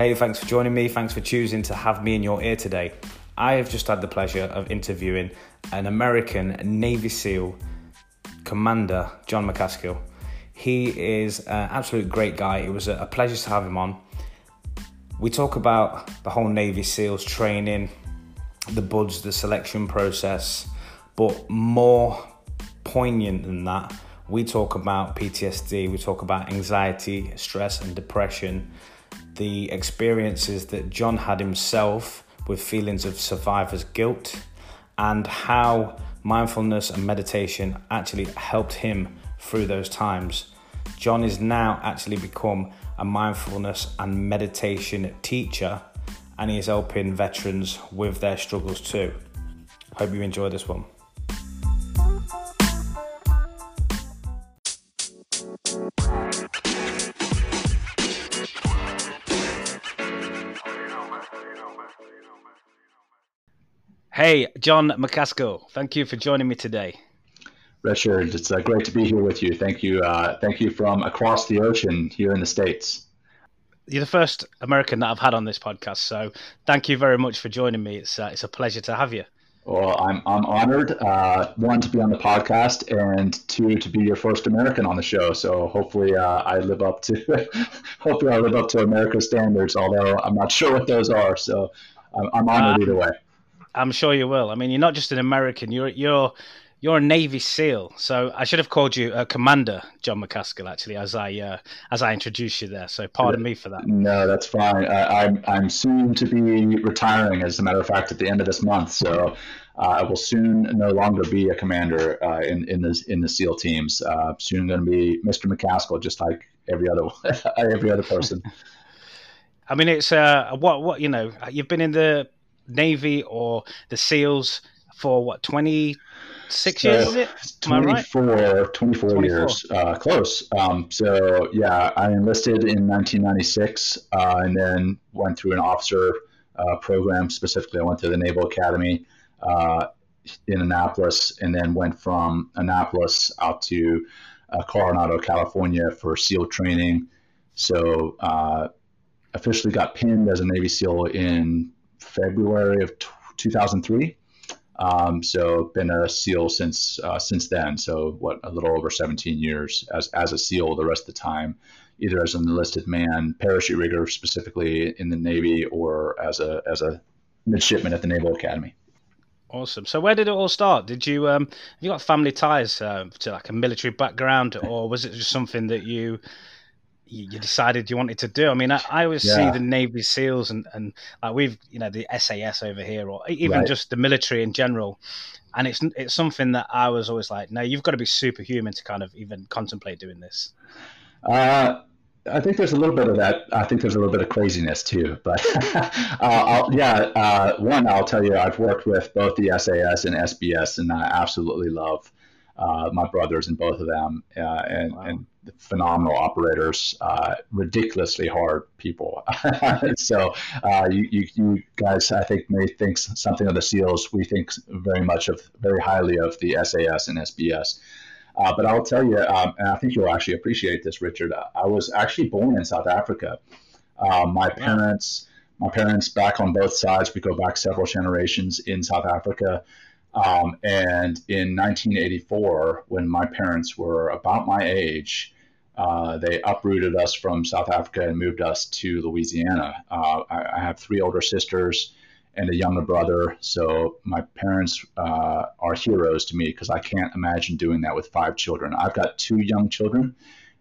Hey, thanks for joining me. Thanks for choosing to have me in your ear today. I have just had the pleasure of interviewing an American Navy SEAL commander, Jon Macaskill. He is an absolute great guy. It was a pleasure to have him on. We talk about the whole Navy SEALs training, the buds, the selection process, but more poignant than that, we talk about PTSD, we talk about anxiety, stress, and depression, the experiences that Jon had himself with feelings of survivor's guilt, and how mindfulness and meditation actually helped him through those times. Jon is now actually become a mindfulness and meditation teacher, and he is helping veterans with their struggles too. Hope you enjoy this one. Hey, Jon Macaskill, thank you for joining me today. Richard, it's uh, great to be here with you. Thank you. Uh, thank you from across the ocean here in the States. You're the first American that I've had on this podcast, so thank you very much for joining me. It's, uh, it's a pleasure to have you. Well, I'm, I'm honored, uh, one, to be on the podcast, and two, to be your first American on the show. So hopefully uh, I live up to hopefully I live up to America's standards, although I'm not sure what those are. So I'm, I'm honored uh, either way. I'm sure you will. I mean, you're not just an American. You're you're you're a Navy SEAL. So I should have called you uh, Commander Jon Macaskill, actually, as I uh, as I introduced you there. So pardon me for that. No, that's fine. I, I'm I'm soon to be retiring, as a matter of fact, at the end of this month. So. Uh, I will soon no longer be a commander uh, in in the in the SEAL teams. Uh, soon going to be Mr. Macaskill, just like every other every other person. I mean, it's uh, what what you know. You've been in the Navy or the SEALs for what, 26 years, is it? Am 24, right? 24, 24, years, uh, close. Um, so, yeah, I enlisted in 1996 uh, and then went through an officer uh, program. Specifically, I went to the Naval Academy uh, in Annapolis and then went from Annapolis out to uh, Coronado, California for SEAL training. So, uh, officially got pinned as a Navy SEAL in February of t- 2003. Um, so been a SEAL since uh, since then. So what a little over 17 years as as a SEAL. The rest of the time, either as an enlisted man, parachute rigger specifically in the Navy, or as a as a midshipman at the Naval Academy. Awesome. So where did it all start? Did you um have you got family ties uh, to like a military background, or was it just something that you you decided you wanted to do. I mean, I, I always yeah. see the Navy SEALs and and like we've you know the SAS over here, or even right. just the military in general, and it's it's something that I was always like, no, you've got to be superhuman to kind of even contemplate doing this. Uh, I think there's a little bit of that. I think there's a little bit of craziness too. But uh, yeah, uh, one, I'll tell you, I've worked with both the SAS and SBS, and I absolutely love uh, my brothers and both of them, uh, and, wow. and phenomenal operators, uh, ridiculously hard people. so uh, you, you, you, guys, I think, may think something of the SEALs. We think very much of, very highly of the SAS and SBS. Uh, but I'll tell you, um, and I think you'll actually appreciate this, Richard. I was actually born in South Africa. Uh, my parents, my parents back on both sides, we go back several generations in South Africa. Um, and in 1984, when my parents were about my age, uh, they uprooted us from South Africa and moved us to Louisiana. Uh, I, I, have three older sisters and a younger brother, so my parents uh, are heroes to me because I can't imagine doing that with five children. I've got two young children,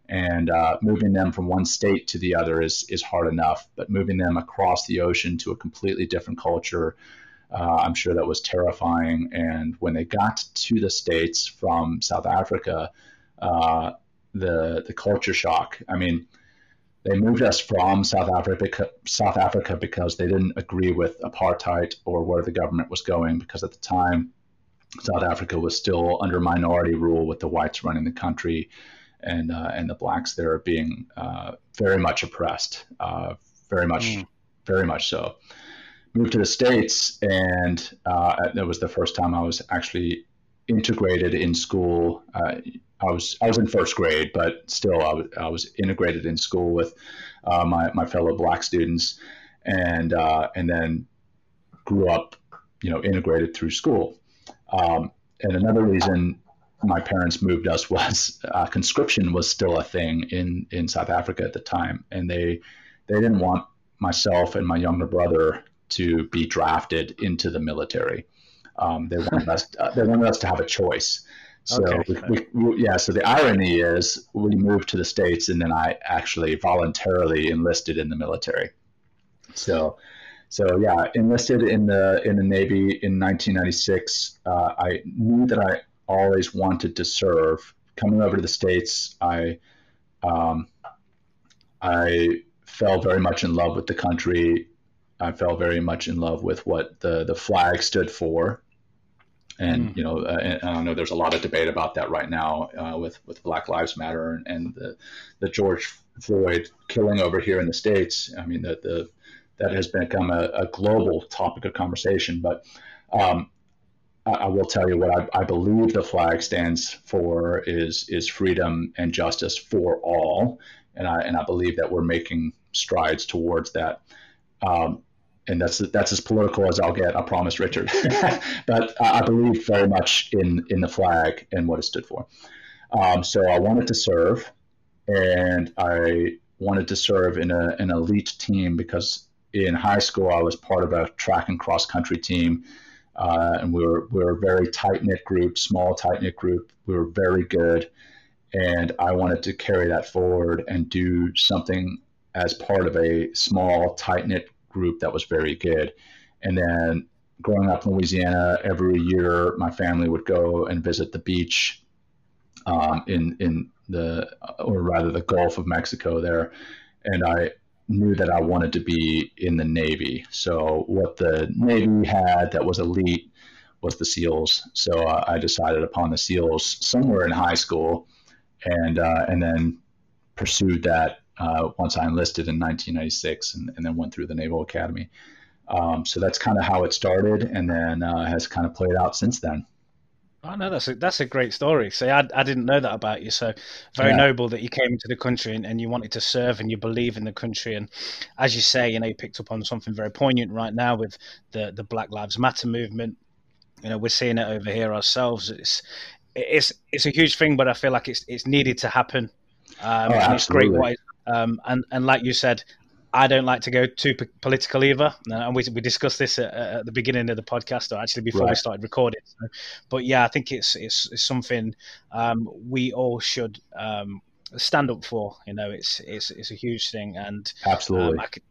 and uh, moving them from one state to the other is is hard enough. But moving them across the ocean to a completely different culture uh, I'm sure that was terrifying. And when they got to the States from South Africa, uh, the, the culture shock, I mean, they moved us from South Africa, South Africa because they didn't agree with apartheid or where the government was going. Because at the time, South Africa was still under minority rule with the whites running the country, and uh, and the blacks there being uh, very much oppressed, uh, very much, mm. very much so moved to the states, and uh, that was the first time I was actually integrated in school. Uh, I was I was in first grade, but still I was, I was integrated in school with uh, my my fellow black students, and uh, and then grew up, you know, integrated through school. Um, and another reason my parents moved us was uh, conscription was still a thing in in South Africa at the time, and they they didn't want myself and my younger brother to be drafted into the military. Um, they wanted us uh, they wanted us to have a choice. So okay. we, we, yeah, so the irony is we moved to the states, and then I actually voluntarily enlisted in the military. So, so yeah, enlisted in the in the Navy in 1996. Uh, I knew that I always wanted to serve. Coming over to the states, I um, I fell very much in love with the country. I fell very much in love with what the the flag stood for, and mm. you know, uh, and I know there's a lot of debate about that right now uh, with with Black Lives Matter and, and the the George Floyd killing over here in the states. I mean, the, the that has become a, a global topic of conversation. But um, I, I, will tell you what I, I, believe the flag stands for is is freedom and justice for all, and I and I believe that we're making strides towards that. Um, and that's that's as political as I'll get. I promise, Richard. but I believe very much in in the flag and what it stood for. Um, so I wanted to serve, and I wanted to serve in a, an elite team because in high school I was part of a track and cross country team, uh, and we were we were a very tight knit group, small tight knit group. We were very good, and I wanted to carry that forward and do something as part of a small tight knit group that was very good. And then growing up in Louisiana, every year my family would go and visit the beach um, in in the or rather the Gulf of Mexico there, and I knew that I wanted to be in the Navy. So what the Navy had that was elite was the SEALs. So uh, I decided upon the SEALs somewhere in high school, and uh, and then pursued that uh, once I enlisted in 1996 and, and, then went through the Naval Academy. Um, so that's kind of how it started and then uh, has kind of played out since then. Oh no, that's a that's a great story. So I, I didn't know that about you. So very yeah. noble that you came into the country and, and you wanted to serve and you believe in the country. And as you say, you know, you picked up on something very poignant right now with the the Black Lives Matter movement. You know, we're seeing it over here ourselves. It's it's it's a huge thing, but I feel like it's it's needed to happen. Um, oh, and it's great what um, and and like you said, I don't like to go too political either, and we, we discussed this at, at, the beginning of the podcast, or actually before right. we started recording. So, but yeah, I think it's it's, it's something um, we all should um, stand up for. You know, it's it's it's a huge thing, and absolutely. Um, I could,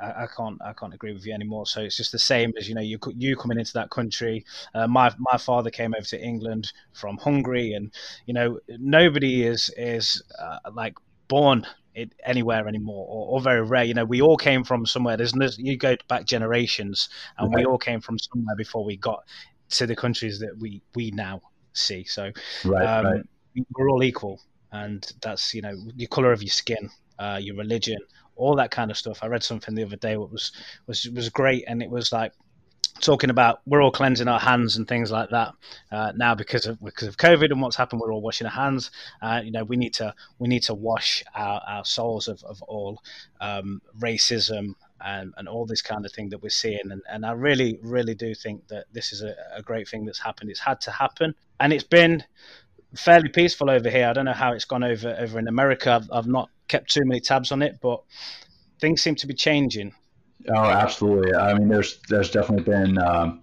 yeah, I, I, can't I can't agree with you anymore. So it's just the same as you know you you coming into that country. Uh, my my father came over to England from Hungary, and you know nobody is is uh, like born it anywhere anymore or, or, very rare. You know, we all came from somewhere. There's no, you go back generations, and right. we all came from somewhere before we got to the countries that we we now see. So right, um, right. we're all equal, and that's you know your color of your skin, uh, your religion, all that kind of stuff. I read something the other day what was was was great, and it was like talking about we're all cleansing our hands and things like that uh, now because of because of COVID and what's happened. We're all washing our hands. Uh, you know, we need to we need to wash our, our souls of, of all um, racism and, and all this kind of thing that we're seeing. And, and I really really do think that this is a, a great thing that's happened. It's had to happen, and it's been fairly peaceful over here. I don't know how it's gone over over in America. I've, I've not kept too many tabs on it, but things seem to be changing. Oh, absolutely. I mean, there's there's definitely been um,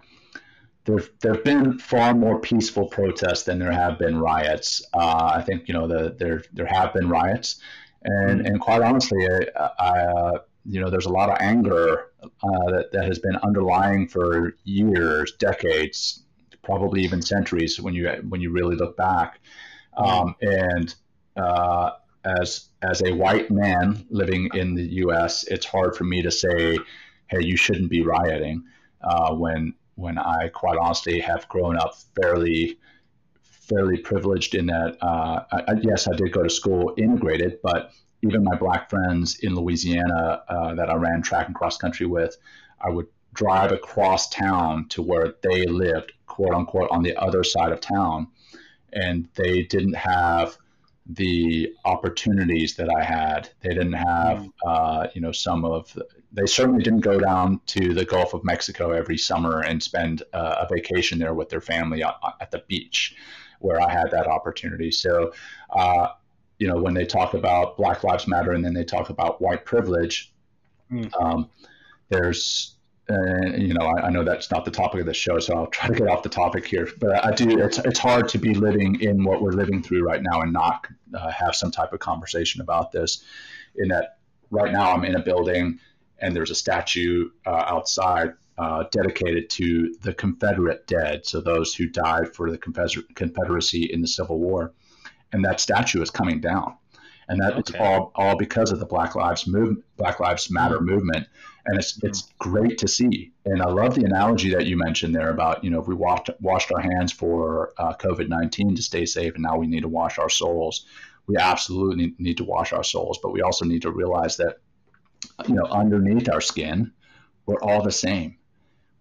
there there've been far more peaceful protests than there have been riots. Uh, I think you know the, there there have been riots, and and quite honestly, I, I uh, you know there's a lot of anger uh, that that has been underlying for years, decades, probably even centuries when you when you really look back, um, and uh, as as a white man living in the U.S., it's hard for me to say, "Hey, you shouldn't be rioting," uh, when when I quite honestly have grown up fairly fairly privileged in that. Uh, I, yes, I did go to school integrated, but even my black friends in Louisiana uh, that I ran track and cross country with, I would drive across town to where they lived, quote unquote, on the other side of town, and they didn't have the opportunities that I had. They didn't have, mm. uh, you know, some of. The, they certainly didn't go down to the Gulf of Mexico every summer and spend uh, a vacation there with their family at, at, the beach, where I had that opportunity. So, uh, you know, when they talk about Black Lives Matter and then they talk about white privilege, mm. um, there's and you know, I, I, know that's not the topic of the show, so I'll try to get off the topic here. But I do. It's it's hard to be living in what we're living through right now and not uh, have some type of conversation about this. In that, right now, I'm in a building, and there's a statue uh, outside uh, dedicated to the Confederate dead, so those who died for the Confederacy in the Civil War, and that statue is coming down and that okay. it's all all because of the Black Lives movement, Black Lives Matter mm-hmm. movement, and it's mm-hmm. it's great to see. And I love the analogy that you mentioned there about you know if we washed washed our hands for uh, COVID nineteen to stay safe, and now we need to wash our souls. We absolutely need to wash our souls, but we also need to realize that you know underneath our skin, we're all the same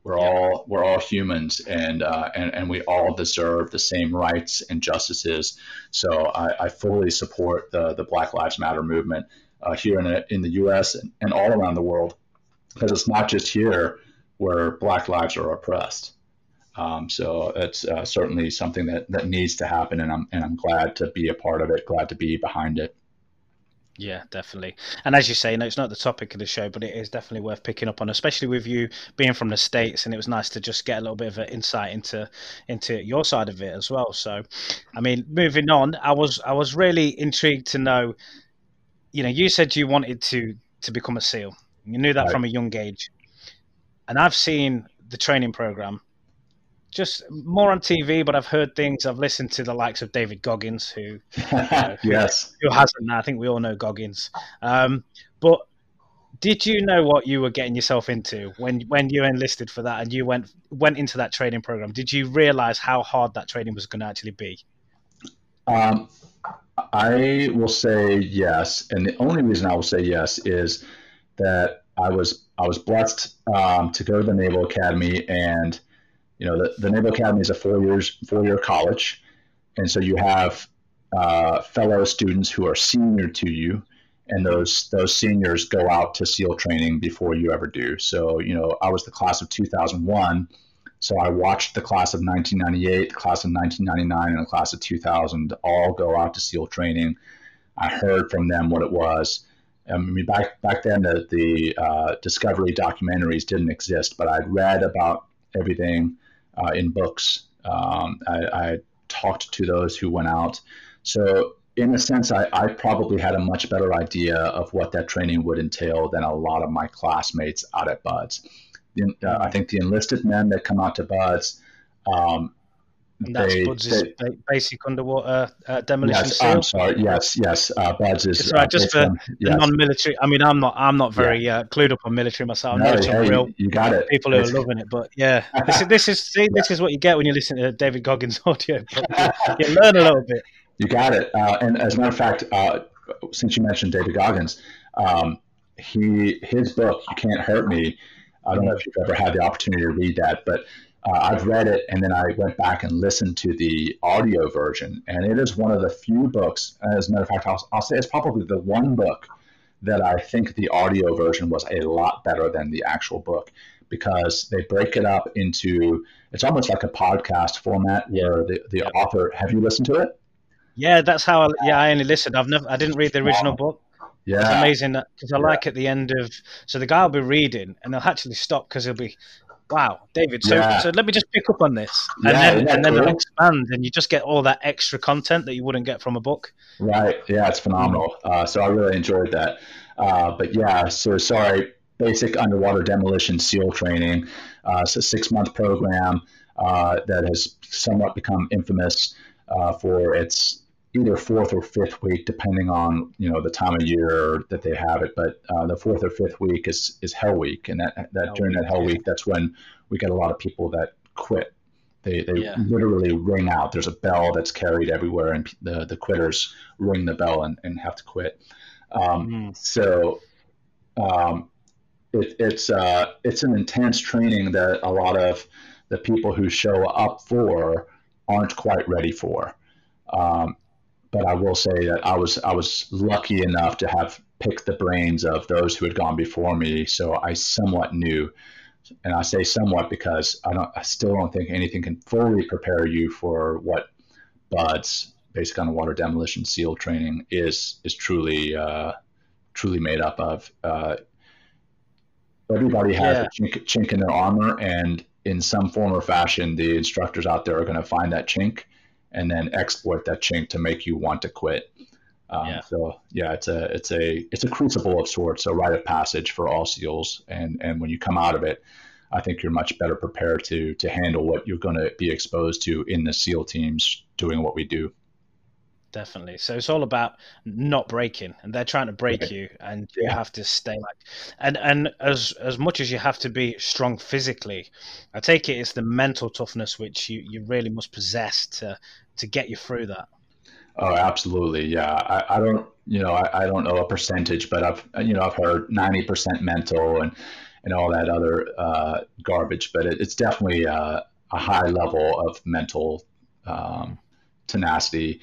we're all we're all humans, and uh, and and we all deserve the same rights and justices. So I, I fully support the the Black Lives Matter movement uh, here in the, in the U.S. And, and all around the world, because it's not just here where Black lives are oppressed. Um, so it's uh, certainly something that, that needs to happen, and I'm and I'm glad to be a part of it, glad to be behind it. Yeah, definitely. And as you say, no, it's not the topic of the show, but it is definitely worth picking up on, especially with you being from the states. And it was nice to just get a little bit of an insight into into your side of it as well. So, I mean, moving on, I was I was really intrigued to know. You know, you said you wanted to to become a SEAL. You knew that right. from a young age, and I've seen the training program just more on TV, but I've heard things. I've listened to the likes of David Goggins, who yes, who hasn't. I think we all know Goggins. Um, but did you know what you were getting yourself into when when you enlisted for that and you went went into that training program? Did you realize how hard that training was going to actually be? Um, I will say yes, and the only reason I will say yes is that I was I was blessed um, to go to the Naval Academy and you know, the, the Naval Academy is a four years four year college, and so you have uh, fellow students who are senior to you, and those those seniors go out to SEAL training before you ever do. So you know, I was the class of 2001. So I watched the class of 1998, the class of 1999, and the class of 2000 all go out to SEAL training. I heard from them what it was. I mean, back back then the, the uh, Discovery documentaries didn't exist, but I'd read about everything uh, in books. Um, I, I, talked to those who went out. So, in a sense, I, I, probably had a much better idea of what that training would entail than a lot of my classmates out at BUD/S. uh, I think the enlisted men that come out to BUD/S um, and that's they, BUD/S they, basic underwater uh, demolition yes, seal. I'm sorry. Yes, yes. Uh, BUD/S is right. Just for yes. non-military. I mean, I'm not. I'm not very yeah. uh, clued up on military myself. No, hey, real you got it. People who it's... are loving it, but yeah, this is this is see, this is what you get when you listen to David Goggins audio. you, you learn a little bit. You got it. Uh, and as a matter of fact, uh, since you mentioned David Goggins, um, he his book "You Can't Hurt Me." I don't know if you've ever had the opportunity to read that, but uh, I've read it and then I went back and listened to the audio version, and it is one of the few books. As a matter of fact, I'll, I'll say it's probably the one book that I think the audio version was a lot better than the actual book because they break it up into it's almost like a podcast format where the, the author have you listened to it yeah that's how I, yeah i only listened i've never i didn't read the original wow. book yeah it's amazing because i yeah. like at the end of so the guy will be reading and they'll actually stop because he'll be Wow, David. So, yeah. so let me just pick up on this, and yeah, then and then it'll expand, and you just get all that extra content that you wouldn't get from a book. Right. Yeah, it's phenomenal. Uh, so I really enjoyed that. Uh, but yeah, so sorry. Basic underwater demolition SEAL training. Uh, it's a six month program uh, that has somewhat become infamous uh, for its either fourth or fifth week, depending on you know the time of year that they have it. But uh, the fourth or fifth week is is Hell Week, and that that hell during week, that Hell yeah. Week, that's when we get a lot of people that quit. They they yeah. literally ring out. There's a bell that's carried everywhere, and the the quitters ring the bell and, and have to quit. Um, mm. So. Um, it, it's uh, it's an intense training that a lot of the people who show up for aren't quite ready for. Um, but I will say that I was I was lucky enough to have picked the brains of those who had gone before me, so I somewhat knew. And I say somewhat because I don't I still don't think anything can fully prepare you for what BUDS, basic underwater demolition SEAL training, is is truly uh, truly made up of. Uh, everybody has yeah. a chink, chink in their armor, and in some form or fashion, the instructors out there are going to find that chink and then exploit that chink to make you want to quit. Um, yeah. So yeah, it's a it's a it's a crucible of sorts, a rite of passage for all SEALs, and and when you come out of it, I think you're much better prepared to to handle what you're going to be exposed to in the SEAL teams doing what we do definitely. So it's all about not breaking, and they're trying to break you, and you have to stay like. And and as as much as you have to be strong physically, I take it it's the mental toughness which you you really must possess to to get you through that. Oh, absolutely. Yeah, I, I don't you know I, I don't know a percentage, but I've you know I've heard ninety percent mental and and all that other uh, garbage, but it, it's definitely uh, a high level of mental um, tenacity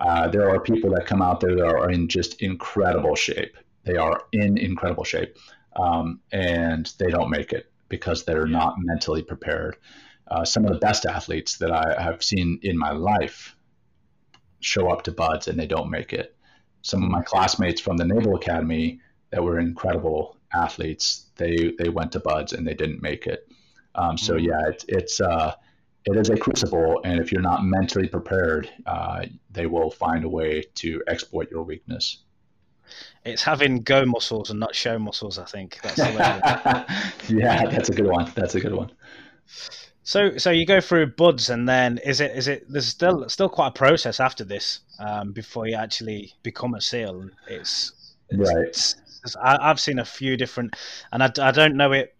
uh, there are people that come out there that are in just incredible shape. They are in incredible shape, um, and they don't make it because they're not mentally prepared. Uh, some of the best athletes that I have seen in my life show up to BUDS and they don't make it. Some of my classmates from the Naval Academy that were incredible athletes, they they went to BUDS and they didn't make it. Um, so mm. yeah, it, it's uh, it is a crucible, and if you're not mentally prepared, uh, they will find a way to exploit your weakness. It's having go muscles and not show muscles. I think that's yeah, that's a good one. That's a good one. So, so you go through buds, and then is it is it? There's still still quite a process after this um, before you actually become a seal. It's, it's right. It's, it's, I, have seen a few different, and I, I don't know it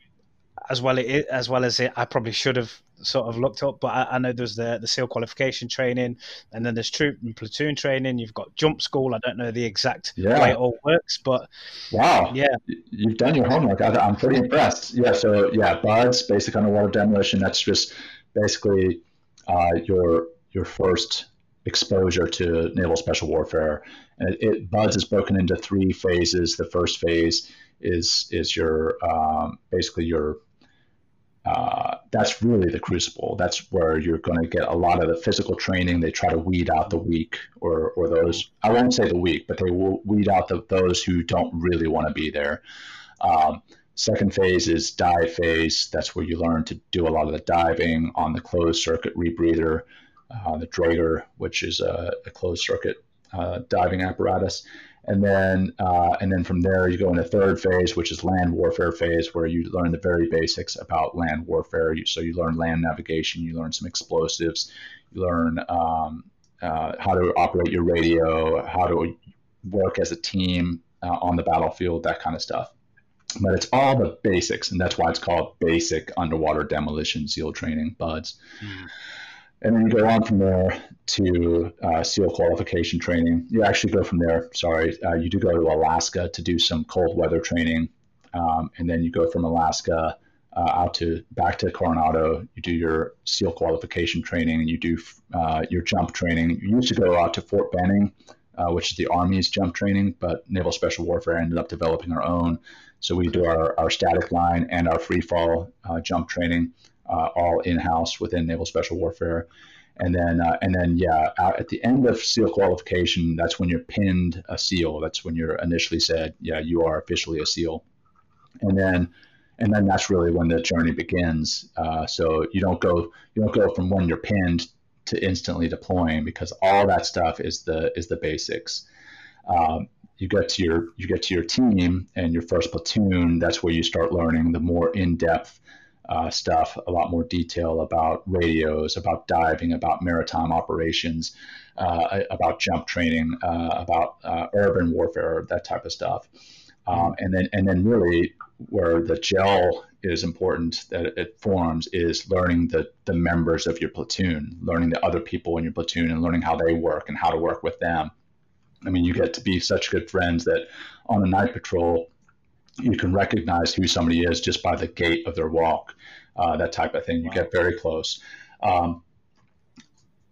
as well it, as well as it. I probably should have sort of looked up, but I, I, know there's the the SEAL qualification training, and then there's troop and platoon training. You've got jump school. I don't know the exact yeah. way it all works, but wow, yeah, you've done your homework. I, am pretty impressed. Yeah, so yeah, BUDS, basic underwater demolition. That's just basically uh, your your first exposure to naval special warfare. And it, it, BUDS is broken into three phases. The first phase is is your um, basically your uh, that's really the crucible. That's where you're going to get a lot of the physical training. They try to weed out the weak, or or those I won't say the weak, but they will weed out the, those who don't really want to be there. Um, second phase is dive phase. That's where you learn to do a lot of the diving on the closed circuit rebreather, uh, the Draeger, which is a, a closed circuit uh, diving apparatus and then uh, and then from there you go into third phase, which is land warfare phase, where you learn the very basics about land warfare. So you learn land navigation, you learn some explosives, you learn um, uh, how to operate your radio, how to work as a team uh, on the battlefield, that kind of stuff. But it's all the basics, and that's why it's called basic underwater demolition SEAL training, BUDS. Mm. And then you go on from there to uh, SEAL qualification training. You actually go from there, sorry, uh, you do go to Alaska to do some cold weather training. Um, and then you go from Alaska uh, out to back to Coronado. You do your SEAL qualification training. and You do uh, your jump training. You used to go out to Fort Benning, uh, which is the Army's jump training, but Naval Special Warfare ended up developing our own. So we do our, our static line and our free fall uh, jump training all in house within Naval Special Warfare. And then, uh, and then, yeah, at the end of SEAL qualification, that's when you're pinned a SEAL. That's when you're initially said, yeah, you are officially a SEAL. And then, and then that's really when the journey begins. Uh, so you don't go, you don't go from when you're pinned to instantly deploying because all that stuff is the is the basics. Um, you get to your you get to your team and your first platoon. That's where you start learning the more in depth uh, stuff, a lot more detail about radios, about diving, about maritime operations, uh, about jump training, uh, about uh, urban warfare, that type of stuff. Um, and then, and then, really, where the gel is important that it forms is learning the the members of your platoon, learning the other people in your platoon, and learning how they work and how to work with them. I mean, you get to be such good friends that on a night patrol, you can recognize who somebody is just by the gait of their walk, uh, that type of thing. You wow. get very close. Um,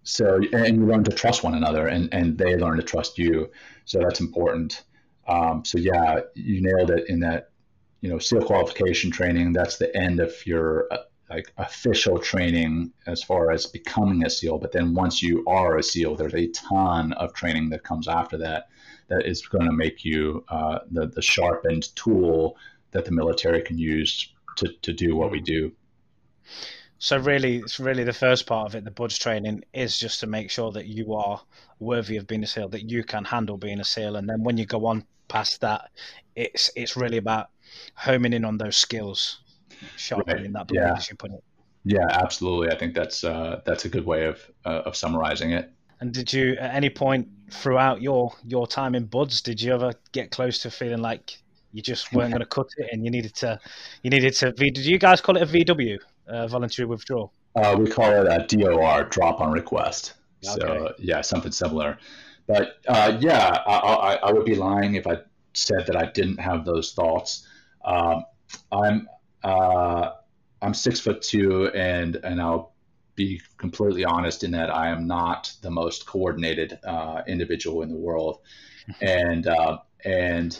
so, and you learn to trust one another and, and they learn to trust you. So that's important. Um, so yeah, you nailed it in that, you know, SEAL qualification training, that's the end of your uh, like official training as far as becoming a SEAL. But then once you are a SEAL, there's a ton of training that comes after that that is going to make you uh, the, the sharpened tool that the military can use to, to do what we do. So really, it's really the first part of it. The BUD/S training is just to make sure that you are worthy of being a SEAL, that you can handle being a SEAL, and then when you go on past that, it's it's really about homing in on those skills, sharpening right. that yeah. as you put it. Yeah, absolutely. I think that's uh, that's a good way of uh, of summarizing it. And did you, at any point throughout your your time in BUD/S, did you ever get close to feeling like you just weren't going to cut it and you needed to you needed to? Did you guys call it a VW? uh, voluntary withdrawal? Uh, we call it a DOR, drop on request. Okay. So yeah, something similar. But uh, yeah, I, I, I, would be lying if I said that I didn't have those thoughts. Um, I'm uh, I'm six foot two, and and I'll be completely honest in that I am not the most coordinated uh, individual in the world, and uh, and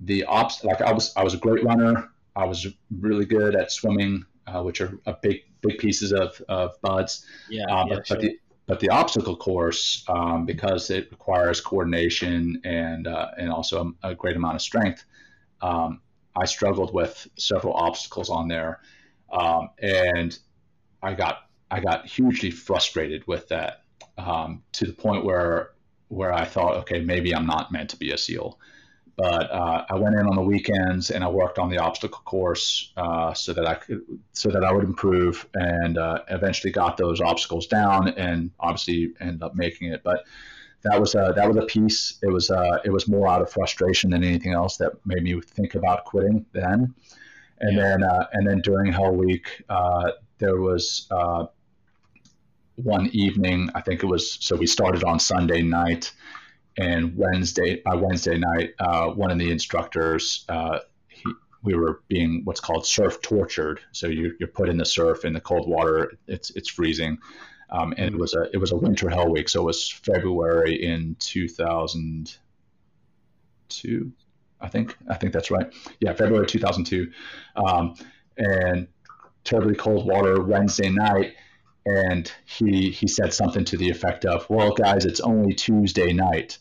the ops like I was I was a great runner. I was really good at swimming uh, which are big big pieces of, of BUD/S. Yeah, uh, but, sure. but, the but the obstacle course, um, because it requires coordination and uh, and also a, a, great amount of strength, um, I struggled with several obstacles on there, um, and I got I got hugely frustrated with that um, to the point where where I thought, okay, maybe I'm not meant to be a SEAL. But uh, I went in on the weekends and I worked on the obstacle course uh, so that I could, so that I would improve, and uh, eventually got those obstacles down, and obviously ended up making it. But that was a that was a piece. It was uh, it was more out of frustration than anything else that made me think about quitting then. And yeah. then uh, and then during Hell Week, uh, there was one evening. I think it was so we started on Sunday night and Wednesday by Wednesday night, uh, one of the instructors, uh, he, we were being what's called surf tortured. So you, you're put in the surf in the cold water. It's it's freezing, um, and it was a it was a winter hell week. So it was February in 2002, I think. I think that's right. Yeah, February 2002, um, and terribly cold water Wednesday night and he he said something to the effect of, "Well, guys, it's only Tuesday night,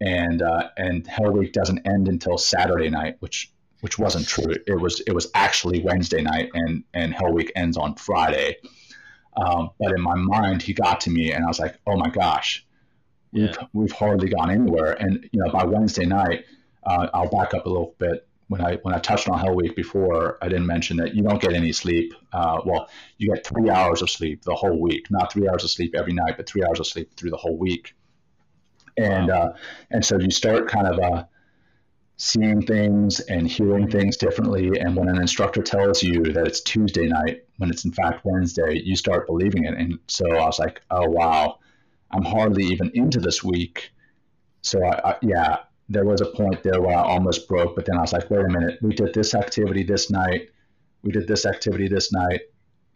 and uh, and Hell Week doesn't end until Saturday night," which which wasn't true. It was it was actually Wednesday night, and and Hell Week ends on Friday. Um, but in my mind, he got to me, and I was like, "Oh my gosh, we've we've hardly gone anywhere." And you know, by Wednesday night, uh, I'll back up a little bit when I when I touched on Hell Week before, I didn't mention that you don't get any sleep. Uh, well, you get three hours of sleep the whole week, not three hours of sleep every night, but three hours of sleep through the whole week. And wow. uh, and so you start kind of uh, seeing things and hearing things differently. And when an instructor tells you that it's Tuesday night when it's in fact Wednesday, you start believing it. And so I was like, oh wow, I'm hardly even into this week. So I, I yeah, there was a point there where I almost broke, but then I was like, wait a minute, we did this activity this night, we did this activity this night,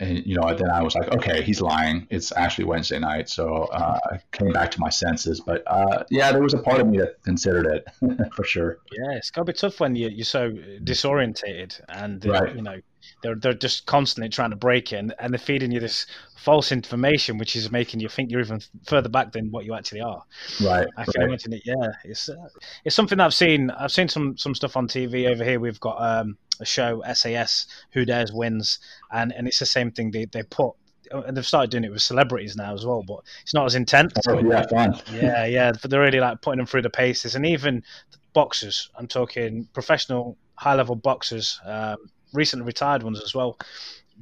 and you know, then I was like, okay, he's lying. It's actually Wednesday night, so uh, I came back to my senses. But uh, yeah, there was a part of me that considered it for sure. Yeah, it's gotta be tough when you, you're so disorientated, and uh, right. you know, they're they're just constantly trying to break in, and they're feeding you this false information, which is making you think you're even further back than what you actually are. Right. I can right. imagine it. Yeah, it's uh, it's something I've seen. I've seen some some stuff on TV over here. We've got um, a show SAS Who Dares Wins, and and it's the same thing. They they put and they've started doing it with celebrities now as well, but it's not as intense. Oh, yeah, fun. yeah, yeah. But they're really like putting them through the paces, and even boxers. I'm talking professional, high level boxers. Um, recently retired ones as well.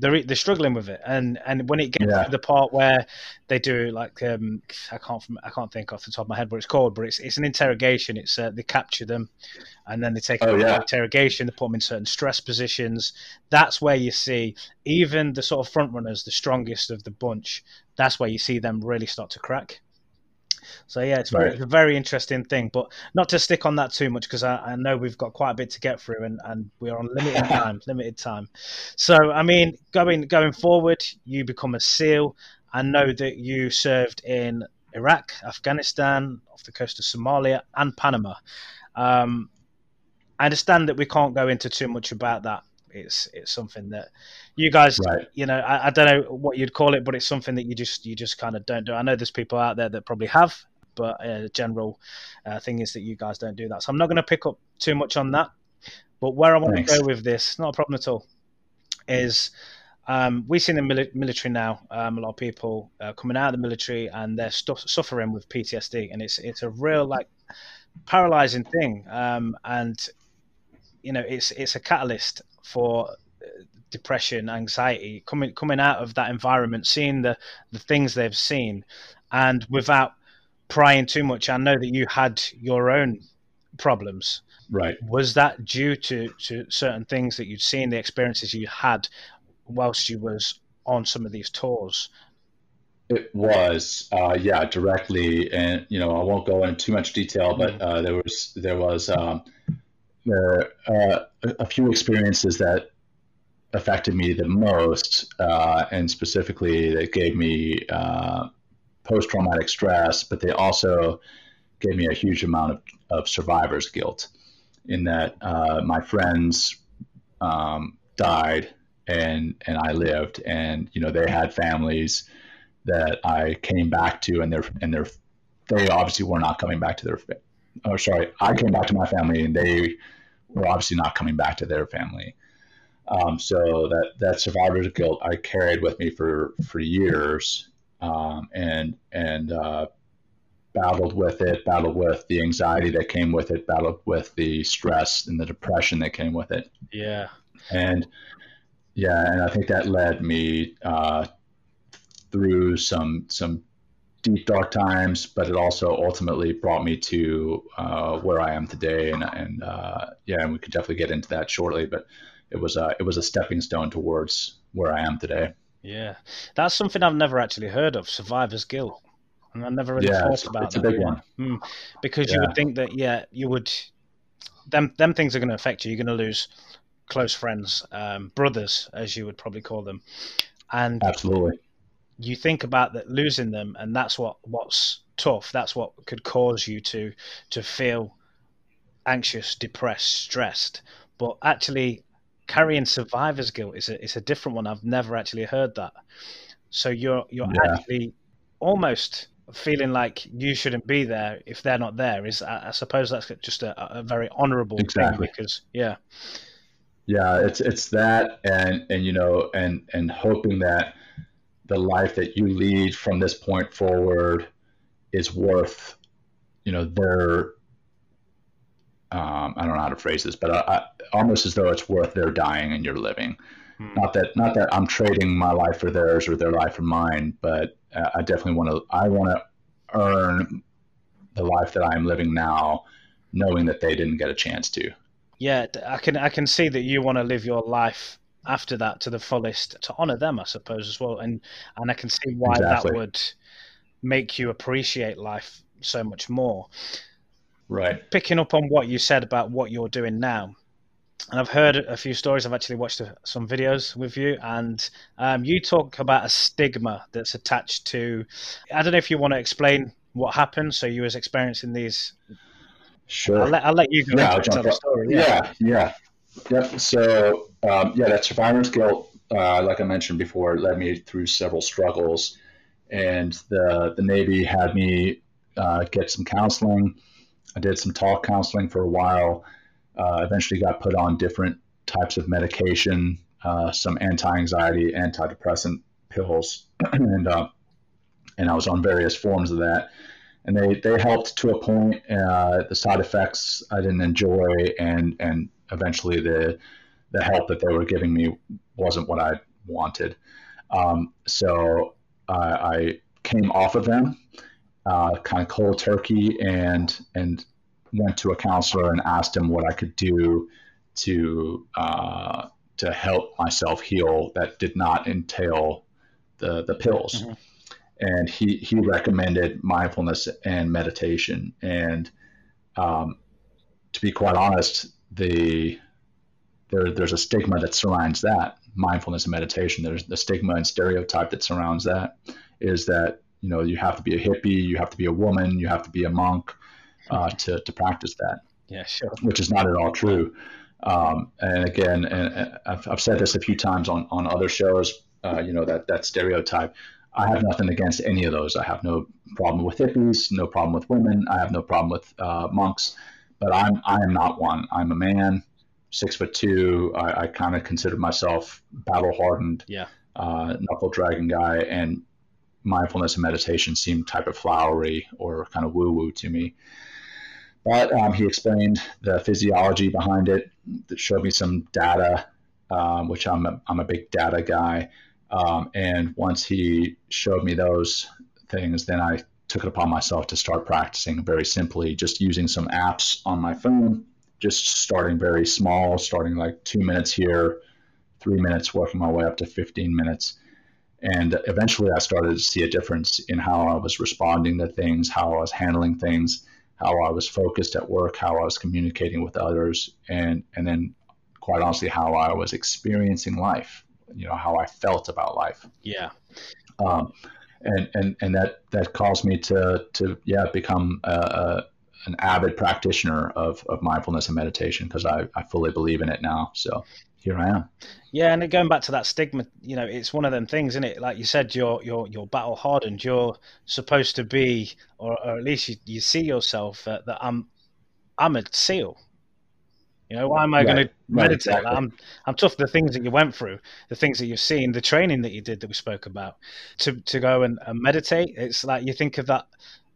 They're they're struggling with it, and and when it gets yeah. to the part where they do like um, I can't I can't think off the top of my head what it's called, but it's it's an interrogation. It's uh, they capture them, and then they take oh, yeah. interrogation. They put them in certain stress positions. That's where you see even the sort of front runners, the strongest of the bunch. That's where you see them really start to crack. So yeah, it's, very, it's a very interesting thing. But not to stick on that too much because I, I, know we've got quite a bit to get through, and, and we're on limited time. limited time. So I mean, going going forward, you become a SEAL. I know that you served in Iraq, Afghanistan, off the coast of Somalia, and Panama. Um, I understand that we can't go into too much about that. It's it's something that you guys, right. you know, I, I, don't know what you'd call it, but it's something that you just you just kind of don't do. I know there's people out there that probably have, but uh, general uh, thing is that you guys don't do that. So I'm not going to pick up too much on that. But where I want Thanks. to go with this, not a problem at all, is um, we see in the mili- military now um, a lot of people uh, coming out of the military and they're stu- suffering with PTSD, and it's it's a real like paralyzing thing. Um, and you know, it's it's a catalyst for uh, depression, anxiety, coming coming out of that environment, seeing the the things they've seen, and without prying too much, I know that you had your own problems. Right. Was that due to to certain things that you'd seen, the experiences you had whilst you was on some of these tours? It was, uh, yeah, directly, and you know, I won't go into too much detail, but mm-hmm. uh, there was there was um, there uh, a few experiences that affected me the most, uh, and specifically that gave me uh, post traumatic stress, but they also gave me a huge amount of, of survivor's guilt in that uh, my friends um, died and and I lived, and you know they had families that I came back to, and they're and they're they obviously were not coming back to their. Oh, sorry, I came back to my family, and they were obviously not coming back to their family. Um, so that that survivor's guilt I carried with me for for years, um, and and uh, battled with it, battled with the anxiety that came with it, battled with the stress and the depression that came with it. Yeah, and yeah, and I think that led me uh, through some some dark times, but it also ultimately brought me to uh, where I am today. And and uh, yeah, and we could definitely get into that shortly. But it was a it was a stepping stone towards where I am today. Yeah, that's something I've never actually heard of. Survivor's guilt, and I never really yeah, thought about it's that. A big one hmm. because yeah. you would think that yeah, you would them them things are going to affect you. You're going to lose close friends, um, brothers, as you would probably call them, and absolutely you think about that losing them, and that's what what's tough. That's what could cause you to to feel anxious, depressed, stressed. But actually, carrying survivor's guilt is a is a different one. I've never actually heard that. So you're you're yeah. actually almost feeling like you shouldn't be there if they're not there. Is I, I suppose that's just a, a very honourable exactly. thing because yeah. Yeah, it's it's that and and you know and and hoping that the life that you lead from this point forward is worth, you know, their, um, I don't know how to phrase this, but I, I, almost as though it's worth their dying and you're living. Hmm. Not that, not that I'm trading my life for theirs or their life for mine, but uh, I definitely want to, I want to earn the life that I'm living now, knowing that they didn't get a chance to. Yeah, I can, I can see that you want to live your life after that to the fullest to honor them, I suppose, as well. And and I can see why exactly. that would make you appreciate life so much more. Right. Picking up on what you said about what you're doing now, and I've heard a few stories. I've actually watched some videos with you, and um, you talk about a stigma that's attached to. I don't know if you want to explain what happened. So you was experiencing these. Sure. I'll let, I'll let you go yeah, into tell the story. Yeah. yeah, yeah. Yep. So um, yeah, that survivor's guilt, uh, like I mentioned before, led me through several struggles, and the the Navy had me uh, get some counseling. I did some talk counseling for a while. Uh, eventually, got put on different types of medication, uh, some anti-anxiety, antidepressant pills, and uh, and I was on various forms of that and they, they helped to a point. Uh, the side effects I didn't enjoy, and and eventually the the help that they were giving me wasn't what I wanted. Um, so I came off of them, uh, kind of cold turkey, and and went to a counselor and asked him what I could do to uh, to help myself heal that did not entail the the pills. Mm-hmm. and he he recommended mindfulness and meditation. And um, to be quite honest, the there, there's a stigma that surrounds that mindfulness and meditation. There's the stigma and stereotype that surrounds that is that you know you have to be a hippie, you have to be a woman, you have to be a monk uh, to to practice that. Yeah, sure. Which is not at all true. Um, and again, and I've, I've said this a few times on on other shows. Uh, you know that that stereotype. I have nothing against any of those. I have no problem with hippies, no problem with women. I have no problem with uh, monks, but I'm I am not one. I'm a man, six foot two. I, I kind of consider myself battle hardened. Yeah. Uh, knuckle dragon guy, and mindfulness and meditation seemed type of flowery or kind of woo woo to me. But um, he explained the physiology behind it, that showed me some data, um, which I'm a, I'm a big data guy. Um, and once he showed me those things, then I took it upon myself to start practicing very simply, just using some apps on my phone, just starting very small, starting like two minutes here, three minutes, working my way up to 15 minutes. And eventually I started to see a difference in how I was responding to things, how I was handling things, how I was focused at work, how I was communicating with others, and, and then quite honestly, how I was experiencing life, you know, how I felt about life. Yeah. Um, and, and, and that, that caused me to, to, yeah, become a, a an avid practitioner of, of mindfulness and meditation because I, I fully believe in it now. So here I am. Yeah, and going back to that stigma, you know, it's one of them things, isn't it? Like you said, you're you're you're battle hardened. You're supposed to be, or, or at least you, you see yourself uh, that I'm I'm a seal. You know, why am I right, going to meditate? Right, exactly. I'm I'm tough. The things that you went through, the things that you've seen, the training that you did that we spoke about, to to go and, and meditate. It's like you think of that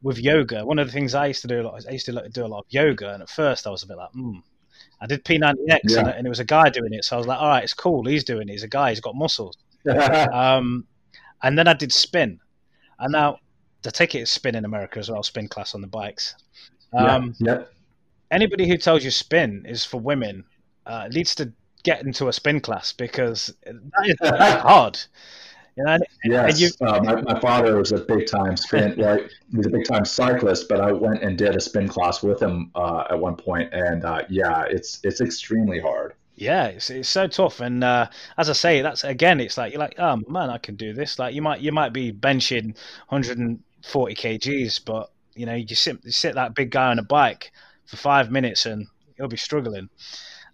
with yoga. One of the things I used to do a lot, I used to do a lot of yoga, and at first I was a bit like, hmm I did P90X yeah. and, and, it was a guy doing it. So I was like, all right, it's cool. He's doing it. He's a guy. He's got muscles. um, and then I did spin. And now the ticket is spin in America as well, spin class on the bikes. Um, yeah. yeah. Anybody who tells you spin is for women uh, needs to get into a spin class because that is hard. You know, yes, you, uh, my, my father was a big time spin. Right, he was a big time cyclist, but I went and did a spin class with him uh, at one point, and uh, yeah, it's it's extremely hard. Yeah, it's, it's so tough, and uh, as I say, that's again, it's like you're like, oh man, I can do this. Like you might you might be benching 140 kgs, but you know you sit you sit that big guy on a bike for five minutes and he'll be struggling.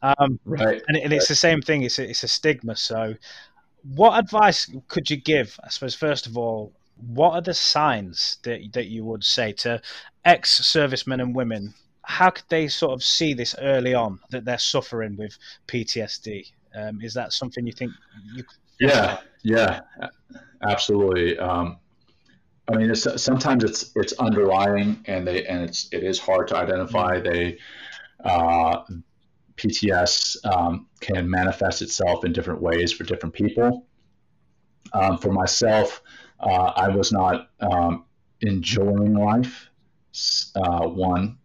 Um, right, and, and it's the same thing. It's a, it's a stigma. So what advice could you give? I suppose first of all, what are the signs that that you would say to ex servicemen and women? How could they sort of see this early on that they're suffering with PTSD? Um, is that something you think you? Yeah, yeah, absolutely. Um, I mean, it's, sometimes it's it's underlying, and they and it's it is hard to identify. Mm-hmm. They uh, PTS um, can manifest itself in different ways for different people. Um, for myself, uh, I was not um, enjoying life. Uh, one,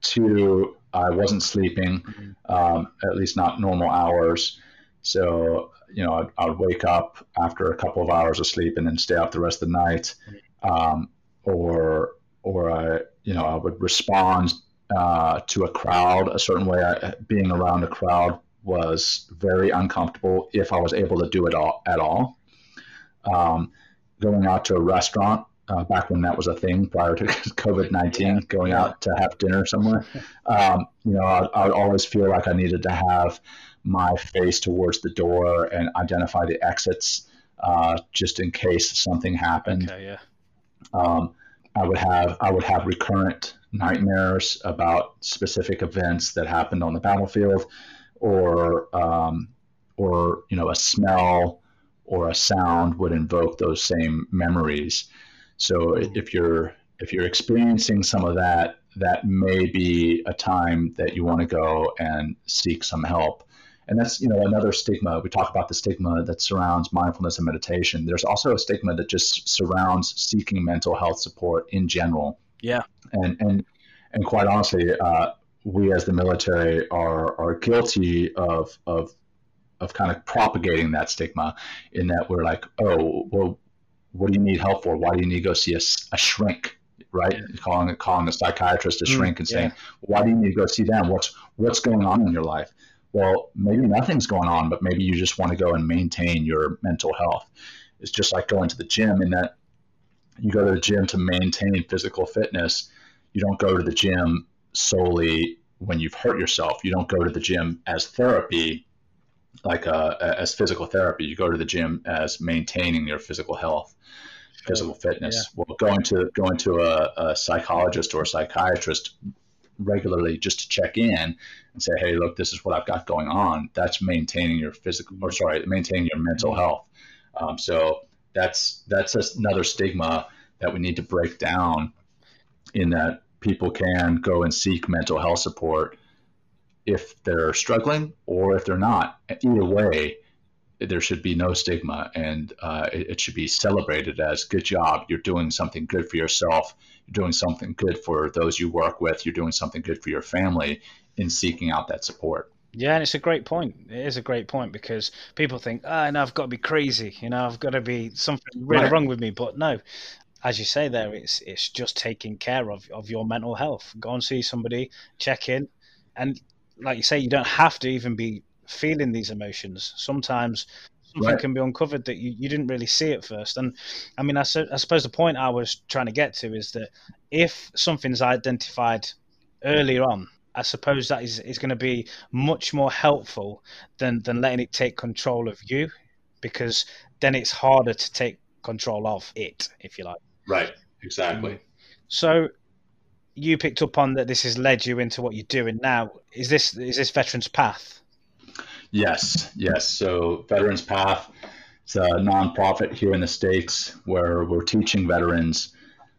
two, I wasn't sleeping, um, at least not normal hours. So, you know, I'd, I'd, wake up after a couple of hours of sleep and then stay up the rest of the night. Um, or, or I, you know, I would respond uh, to a crowd a certain way. I, being around a crowd was very uncomfortable if I was able to do it all at all. Um, going out to a restaurant uh, back when that was a thing prior to COVID nineteen, going out to have dinner somewhere. Um, you know, I, I would always feel like I needed to have my face towards the door and identify the exits uh, just in case something happened. Okay, yeah. Um, I would have I would have recurrent nightmares about specific events that happened on the battlefield, or um, or you know a smell or a sound would invoke those same memories. So if you're if you're experiencing some of that, that may be a time that you want to go and seek some help. And that's you know another stigma. We talk about the stigma that surrounds mindfulness and meditation. There's also a stigma that just surrounds seeking mental health support in general. Yeah. And and and quite honestly, uh, we as the military are are guilty of of of kind of propagating that stigma in that we're like, oh, well, what do you need help for? Why do you need to go see a, a shrink? Right, yeah. calling calling a psychiatrist a mm, shrink and saying, yeah. "Why do you need to go see them? What's what's going on in your life?" Well, maybe nothing's going on, but maybe you just want to go and maintain your mental health. It's just like going to the gym in that you go to the gym to maintain physical fitness. You don't go to the gym solely when you've hurt yourself. You don't go to the gym as therapy like uh, as physical therapy. You go to the gym as maintaining your physical health, physical fitness. Yeah. Well, going to going to a, a, psychologist or a psychiatrist regularly just to check in and say, "Hey, look, this is what I've got going on." That's maintaining your physical, or sorry, maintaining your mental mm-hmm. health. Um, so that's that's another stigma that we need to break down. In that people can go and seek mental health support if they're struggling or if they're not. Either way, there should be no stigma and uh, it, it, should be celebrated as good job. You're doing something good for yourself. You're doing something good for those you work with. You're doing something good for your family in seeking out that support. Yeah, and it's a great point. It is a great point because people think, ah, oh, no, I've got to be crazy. You know, I've got to be something really right. wrong with me. But no, as you say there, it's it's just taking care of, of your mental health. Go and see somebody, check in, and like you say, you don't have to even be feeling these emotions. Sometimes something right. can be uncovered that you, you didn't really see at first. And I mean, I, I suppose the point I was trying to get to is that if something's identified earlier on, I suppose that is, is going to be much more helpful than, than letting it take control of you because then it's harder to take control of it, if you like. Right, exactly. So you picked up on that this has led you into what you're doing now. Is this is this Veterans Path? Yes, yes. So Veterans Path, it's a nonprofit here in the states where we're teaching veterans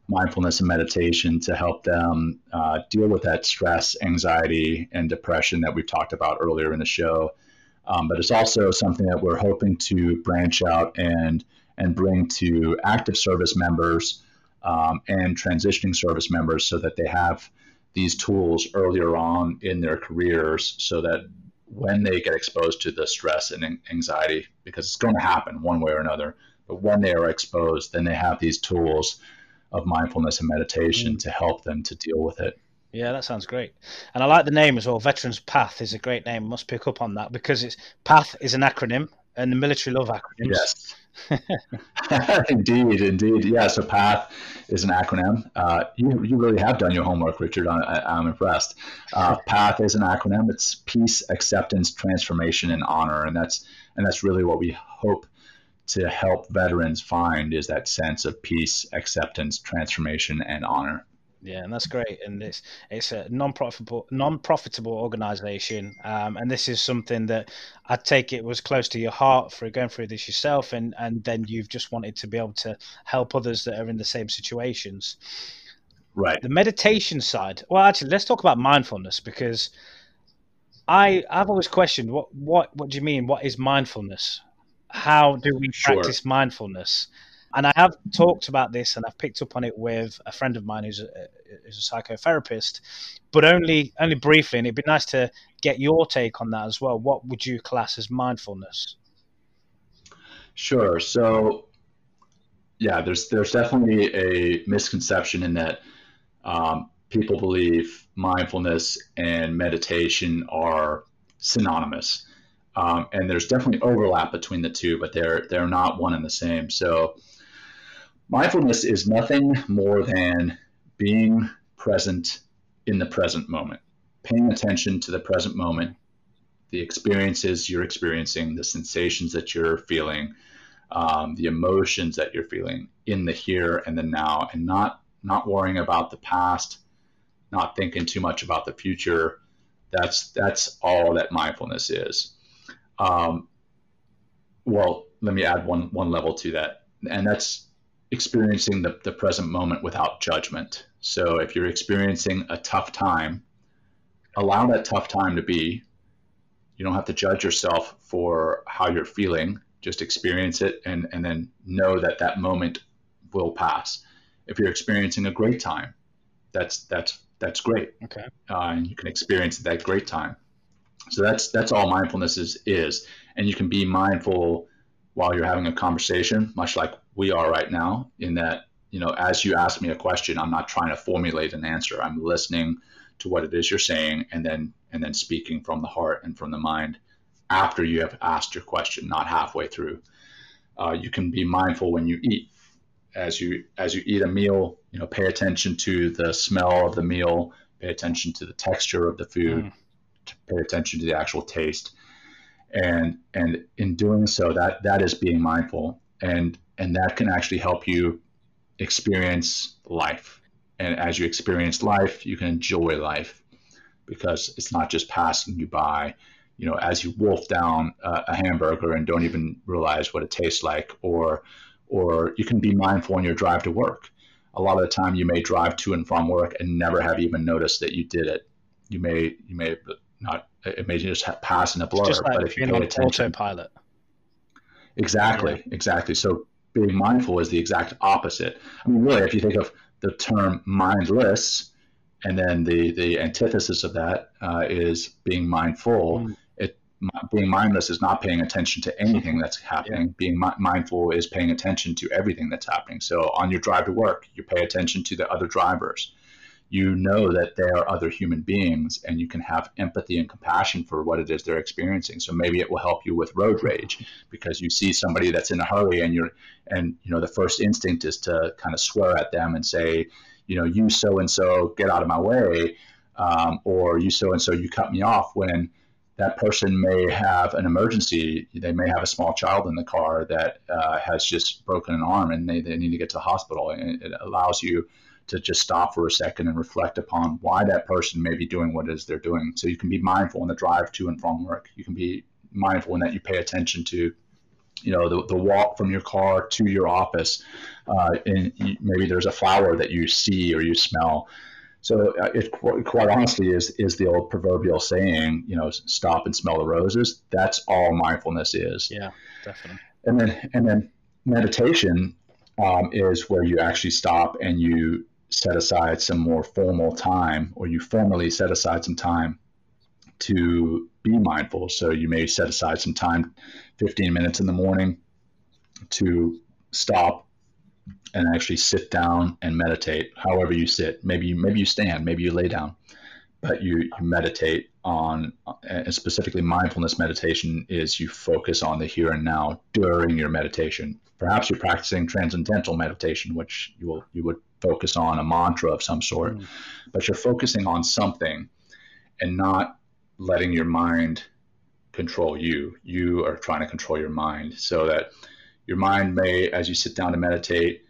mindfulness and meditation to help them uh, deal with that stress, anxiety, and depression that we've talked about earlier in the show. Um, but it's also something that we're hoping to branch out and and bring to active service members um, and transitioning service members so that they have these tools earlier on in their careers so that when they get exposed to the stress and anxiety, because it's going to happen one way or another, but when they are exposed, then they have these tools of mindfulness and meditation mm. to help them to deal with it. Yeah, that sounds great. And I like the name as well. Veterans Path is a great name. Must pick up on that because it's PATH is an acronym and the military love acronyms. Yes. indeed, indeed. Yeah, so PATH is an acronym. Uh, you, you really have done your homework, Richard. I, am I'm impressed. Uh, PATH is an acronym. It's peace, acceptance, transformation, and honor, and that's and that's really what we hope to help veterans find is that sense of peace, acceptance, transformation, and honor. Yeah, and that's great. And it's it's a non-profitable non-profitable organization, um, and this is something that I take it was close to your heart for going through this yourself, and and then you've just wanted to be able to help others that are in the same situations. Right. The meditation side. Well, actually, let's talk about mindfulness because I I've always questioned what what what do you mean? What is mindfulness? How do we sure. practice mindfulness? And I have talked about this and I've picked up on it with a friend of mine who's a, who's a psychotherapist, but only only briefly. And it'd be nice to get your take on that as well. What would you class as mindfulness? Sure. So, yeah, there's there's definitely a misconception in that um, people believe mindfulness and meditation are synonymous. Um, and there's definitely overlap between the two, but they're they're not one and the same. So Mindfulness is nothing more than being present in the present moment, paying attention to the present moment, the experiences you're experiencing, the sensations that you're feeling, um, the emotions that you're feeling in the here and the now, and not not worrying about the past, not thinking too much about the future. That's that's all that mindfulness is. Um, well, let me add one one level to that, and that's experiencing the, the present moment without judgment. So if you're experiencing a tough time, allow that tough time to be. You don't have to judge yourself for how you're feeling. Just experience it and, and then know that that moment will pass. If you're experiencing a great time, that's that's that's great. Okay. Uh, and you can experience that great time. So that's that's all mindfulness is is, and you can be mindful while you're having a conversation, much like we are right now in that you know as you ask me a question i'm not trying to formulate an answer. I'm listening to what it is you're saying and then and then speaking from the heart and from the mind after you have asked your question not halfway through. Uh, you can be mindful when you eat. As you as you eat a meal you know pay attention to the smell of the meal pay attention to the texture of the food mm. Pay attention to the actual taste. And and in doing so that that is being mindful. And and that can actually help you experience life. And as you experience life you can enjoy life because it's not just passing you by. You know as you wolf down a, a hamburger and don't even realize what it tastes like or or you can be mindful in your drive to work. A lot of the time you may drive to and from work and never have even noticed that you did it. You may you may it may just pass in a blur. Like but if you pay attention, autopilot. Exactly, yeah. exactly. So being mindful is the exact opposite. I mean, really, if you think of the term mindless, and then the the antithesis of that uh, is being mindful. Mm. It being mindless is not paying attention to anything that's happening. Yeah. Being mi- mindful is paying attention to everything that's happening. So on your drive to work, you pay attention to the other drivers you know that they are other human beings and you can have empathy and compassion for what it is they're experiencing so maybe it will help you with road rage because you see somebody that's in a hurry and you're and you know the first instinct is to kind of swear at them and say you know you so and so get out of my way um, or you so and so you cut me off when that person may have an emergency. They may have a small child in the car that uh, has just broken an arm and they, they need to get to the hospital. And it allows you to just stop for a second and reflect upon why that person may be doing what it is they're doing. So you can be mindful in the drive to and from work. You can be mindful in that you pay attention to, you know, the, the walk from your car to your office. Uh, and maybe there's a flower that you see or you smell. So uh, it quite honestly is is the old proverbial saying, you know, stop and smell the roses. That's all mindfulness is. Yeah, definitely. And then and then meditation um, is where you actually stop and you set aside some more formal time, or you formally set aside some time to be mindful. So you may set aside some time, 15 minutes in the morning, to stop and actually sit down and meditate. However you sit, maybe you, maybe you stand, maybe you lay down, but you, you meditate on, and specifically mindfulness meditation is you focus on the here and now during your meditation. Perhaps you're practicing transcendental meditation, which you will you would focus on a mantra of some sort, mm. but you're focusing on something and not letting your mind control you. You are trying to control your mind so that your mind may, as you sit down to meditate,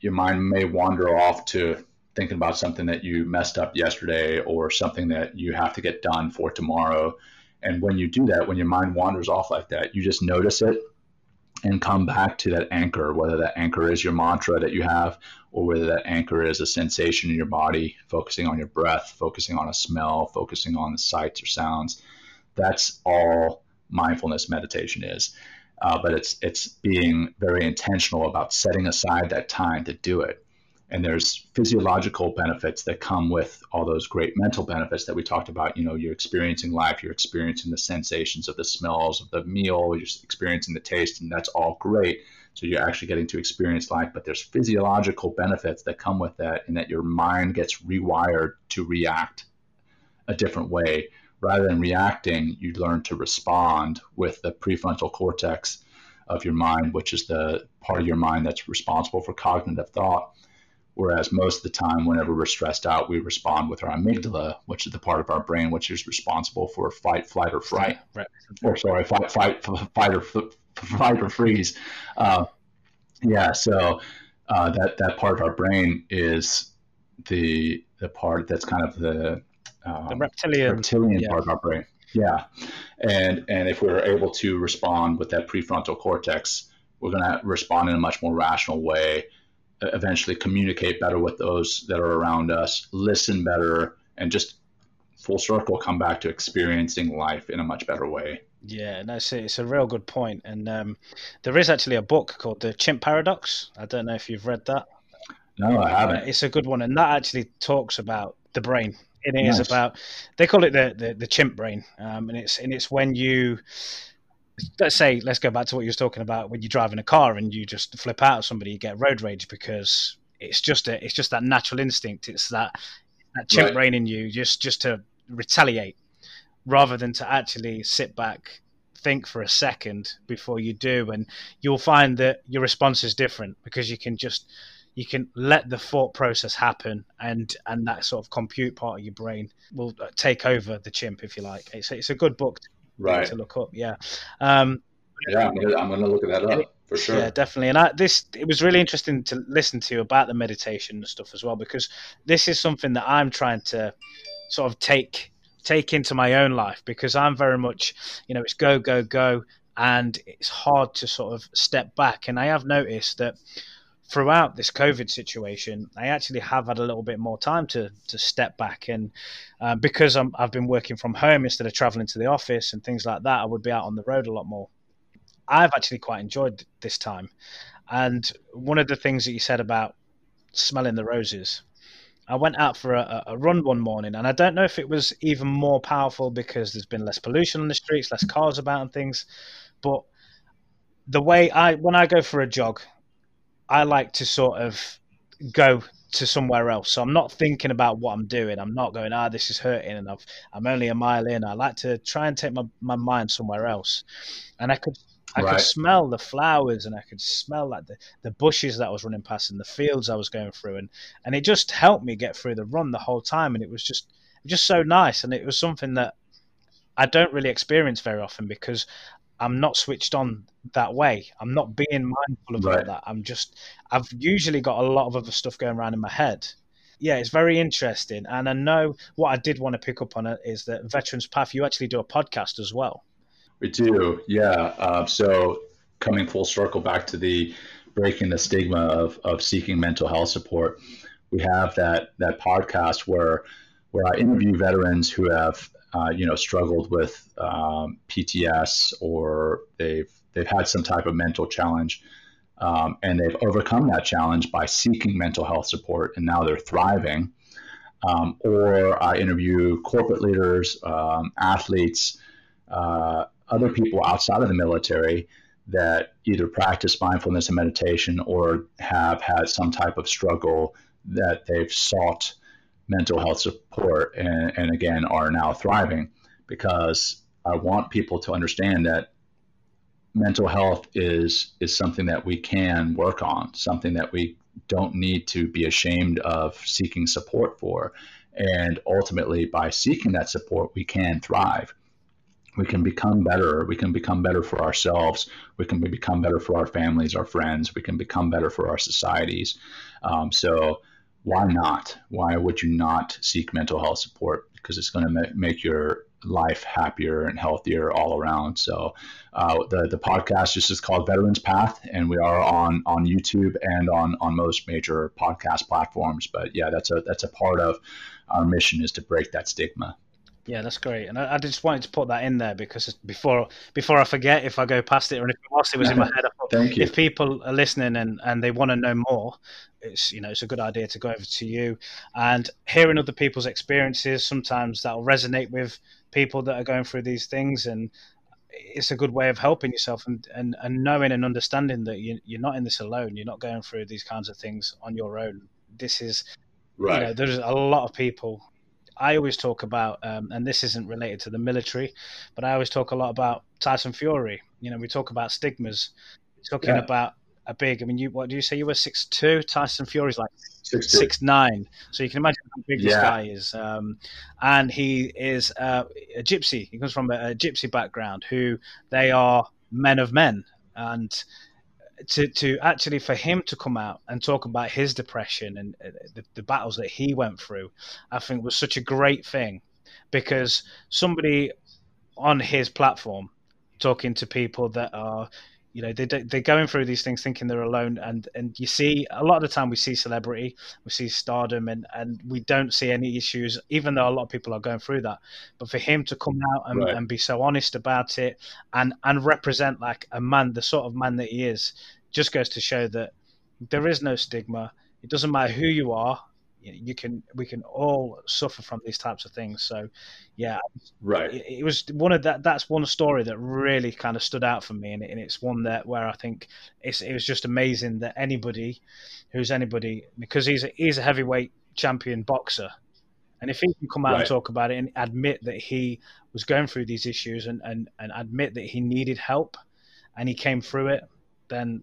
your mind may wander off to thinking about something that you messed up yesterday or something that you have to get done for tomorrow. And when you do that, when your mind wanders off like that, you just notice it and come back to that anchor, whether that anchor is your mantra that you have, or whether that anchor is a sensation in your body, focusing on your breath, focusing on a smell, focusing on the sights or sounds. That's all mindfulness meditation is. Uh, but it's it's being very intentional about setting aside that time to do it and there's physiological benefits that come with all those great mental benefits that we talked about you know you're experiencing life you're experiencing the sensations of the smells of the meal you're experiencing the taste and that's all great. So you're actually getting to experience life but there's physiological benefits that come with that and that your mind gets rewired to react a different way. Rather than reacting you learn to respond with the prefrontal cortex of your mind which is the part of your mind that's responsible for cognitive thought Whereas most of the time, whenever we're stressed out, we respond with our amygdala, which is the part of our brain which is responsible for fight, flight, or fright. Right. Or sorry, fight, fight, fight, or fight or freeze. Uh, yeah. So uh, that that part of our brain is the the part that's kind of the, um, the reptilian reptilian yeah. part of our brain. Yeah. And and if we're able to respond with that prefrontal cortex, we're going to respond in a much more rational way eventually communicate better with those that are around us, listen better, and just full circle come back to experiencing life in a much better way. Yeah, no, it's a, it's a real good point. And um, there is actually a book called The Chimp Paradox. I don't know if you've read that. No, I haven't. Uh, it's a good one, and that actually talks about the brain. It nice. is about they call it the, the, the chimp brain, um, and it's and it's when you let's say let's go back to what you were talking about when you're driving a car and you just flip out at somebody, you get road rage because it's just a, it's just that natural instinct. It's that that chimp right. brain in you just just to retaliate rather than to actually sit back think for a second before you do and you'll find that your response is different because you can just you can let the thought process happen and and that sort of compute part of your brain will take over the chimp if you like it's, it's a good book to, right. to look up yeah. Um, yeah I'm gonna, I'm gonna look at that up for sure. yeah definitely. And I, this it was really interesting to listen to about the meditation and stuff as well because this is something that i'm trying to sort of take take into my own life because i'm very much you know it's go go go and it's hard to sort of step back. And i have noticed that throughout this COVID situation, I actually have had a little bit more time to to step back, and uh, because i have been working from home instead of traveling to the office and things like that, I would be out on the road a lot more. I've actually quite enjoyed this time, and one of the things that you said about smelling the roses. I went out for a, a run one morning, and I don't know if it was even more powerful because there's been less pollution on the streets, less cars about, and things. But the way I, when I go for a jog, I like to sort of go to somewhere else. So I'm not thinking about what I'm doing. I'm not going, ah, this is hurting, and I've, I'm only a mile in. I like to try and take my, my mind somewhere else. And I could I right. could smell the flowers and I could smell like the, the bushes that I was running past and the fields I was going through and, and it just helped me get through the run the whole time and it was just just so nice and it was something that I don't really experience very often because I'm not switched on that way. I'm not being mindful of right. that. I'm just I've usually got a lot of other stuff going around in my head. Yeah, it's very interesting, and I know what I did want to pick up on it is that Veterans Path. You actually do a podcast as well. We do, yeah. Uh, so coming full circle back to the breaking the stigma of, of seeking mental health support, we have that that podcast where where I interview veterans who have uh, you know struggled with um, PTS or they've they've had some type of mental challenge um, and they've overcome that challenge by seeking mental health support and now they're thriving. Um, or I interview corporate leaders, um, athletes, uh, other people outside of the military that either practice mindfulness and meditation or have had some type of struggle that they've sought mental health support and, and again are now thriving because I want people to understand that mental health is is something that we can work on, something that we don't need to be ashamed of seeking support for. And ultimately, by seeking that support, we can thrive. We can become better. We can become better for ourselves. We can become better for our families, our friends. We can become better for our societies. Um, so, why not? Why would you not seek mental health support? Because it's going to make your life happier and healthier all around. So uh, the the podcast just is called Veterans Path, and we are on on YouTube and on on most major podcast platforms. But yeah, that's a that's a part of our mission is to break that stigma. Yeah, that's great, and I, I, just wanted to put that in there because before before I forget, if I go past it or if whilst it was in my head, I thought, Thank you. if people are listening and, and they want to know more, it's you know it's a good idea to go over to you and hearing other people's experiences. Sometimes that'll resonate with people that are going through these things, and it's a good way of helping yourself and, and, and knowing and understanding that you, you're not in this alone. You're not going through these kinds of things on your own. This is right. You know, there's a lot of people I always talk about, um, and this isn't related to the military, but I always talk a lot about Tyson Fury. You know, we talk about stigmas, talking yeah. about a big. I mean, you what do you say? You were six two. Tyson Fury's like six, six nine. So you can imagine how big yeah. this guy is. Um, and he is uh, a gypsy. He comes from a, a gypsy background. Who they are men of men, and to to actually for him to come out and talk about his depression and uh, the, the, battles that he went through, I think was such a great thing because somebody on his platform talking to people that are you know they they're going through these things thinking they're alone and and you see a lot of the time we see celebrity we see stardom and and we don't see any issues even though a lot of people are going through that but for him to come out and, right. and be so honest about it and and represent like a man the sort of man that he is just goes to show that there is no stigma it doesn't matter who you are you can we can all suffer from these types of things. So, yeah, right. It, it was one of that. That's one story that really kind of stood out for me, and, and it's one that where I think it's it was just amazing that anybody, who's anybody, because he's a, he's a heavyweight champion boxer, and if he can come out right. and talk about it and admit that he was going through these issues and, and, and admit that he needed help and he came through it, then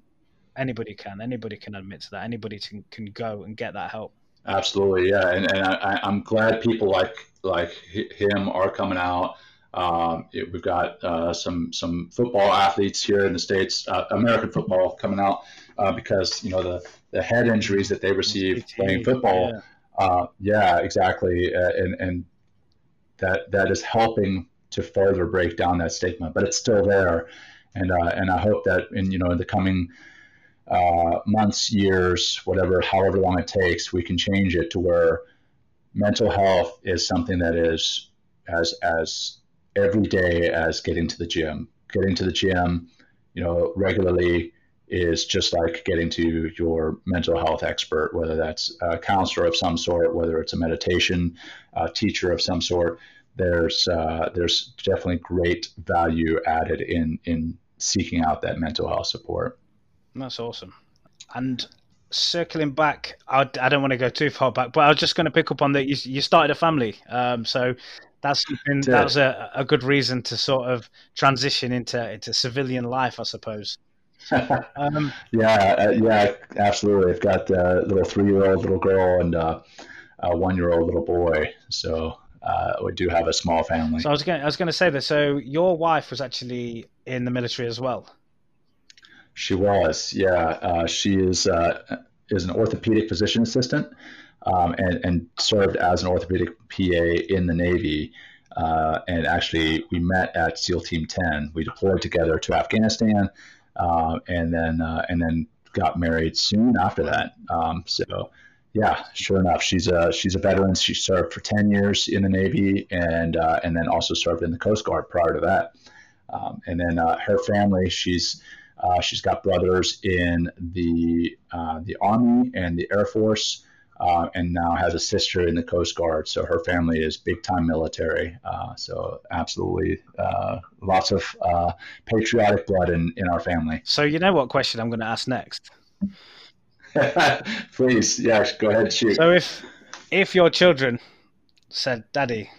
anybody can. Anybody can admit to that. Anybody can, can go and get that help. Absolutely, yeah, and, and I, am glad people like like him are coming out. Um, it, we've got uh, some some football athletes here in the states, uh, American football, coming out uh, because you know the the head injuries that they receive playing football. Yeah. Uh, yeah, exactly, uh, and and that that is helping to further break down that stigma, but it's still there, and uh, and I hope that in you know in the coming uh, months, years, whatever, however long it takes, we can change it to where mental health is something that is as as every day as getting to the gym. Getting to the gym, you know, regularly is just like getting to your mental health expert, whether that's a counselor of some sort, whether it's a meditation uh, teacher of some sort. There's uh, there's definitely great value added in in seeking out that mental health support. That's awesome. And circling back, I, I don't want to go too far back, but I was just going to pick up on that. You, you started a family, um, so that's something, that was a, a good reason to sort of transition into into civilian life, I suppose. um, yeah, uh, yeah, absolutely. I've got a little three-year-old little girl and uh, a one-year-old little boy, so uh, we do have a small family. So I was going, I was going to say that. So your wife was actually in the military as well. She was, yeah. Uh, she is uh, is an orthopedic physician assistant um, and, and served as an orthopedic PA in the Navy. Uh, and actually, we met at SEAL Team 10. We deployed together to Afghanistan, uh, and then uh, and then got married soon after that. Um, so, yeah, sure enough, she's a she's a veteran. She served for 10 years in the Navy, and uh, and then also served in the Coast Guard prior to that. Um, and then her family, she's uh, she's got brothers in the uh, the Army and the Air Force, uh, and now has a sister in the Coast Guard. So her family is big time military. Uh, so absolutely, uh, lots of uh, patriotic blood in, in our family. So you know what question I'm going to ask next? Please, yes, go ahead, shoot. So if if your children said, "Daddy,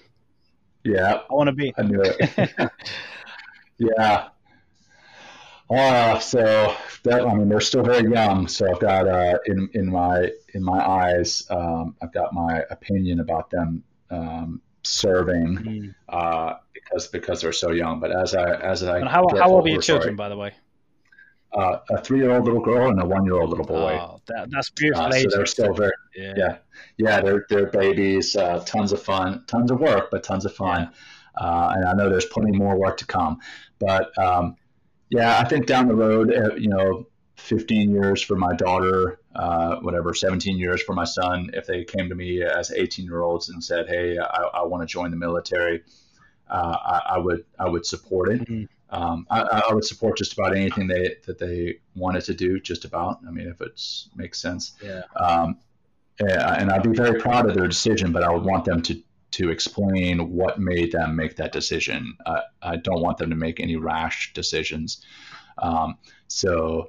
yeah, I want to be," I knew it. yeah, uh, so that I mean they're still very young. So I've got uh, in in my in my eyes, um, I've got my opinion about them um, serving mm. uh, because because they're so young. But as I as I and how how old are your children, sorry, by the way? Uh, a three-year-old little girl and a one-year-old little boy. Oh, that, that's beautiful. Uh, so they're still very yeah. yeah, yeah. They're they're babies. Uh, tons of fun, tons of work, but tons of fun. Yeah. Uh, and I know there's plenty more work to come. But um, yeah, I think down the road, uh, you know, 15 years for my daughter, uh, whatever, 17 years for my son, if they came to me as 18 year olds and said, "Hey, I, I want to join the military," uh, I, I, would I would support it. Mm-hmm. Um, I, I, would support just about anything they that they wanted to do. Just about. I mean, if it makes sense. Yeah. Um, and I'd be very proud of their decision, but I would want them to to explain what made them make that decision. Uh, I don't want them to make any rash decisions. Um, so,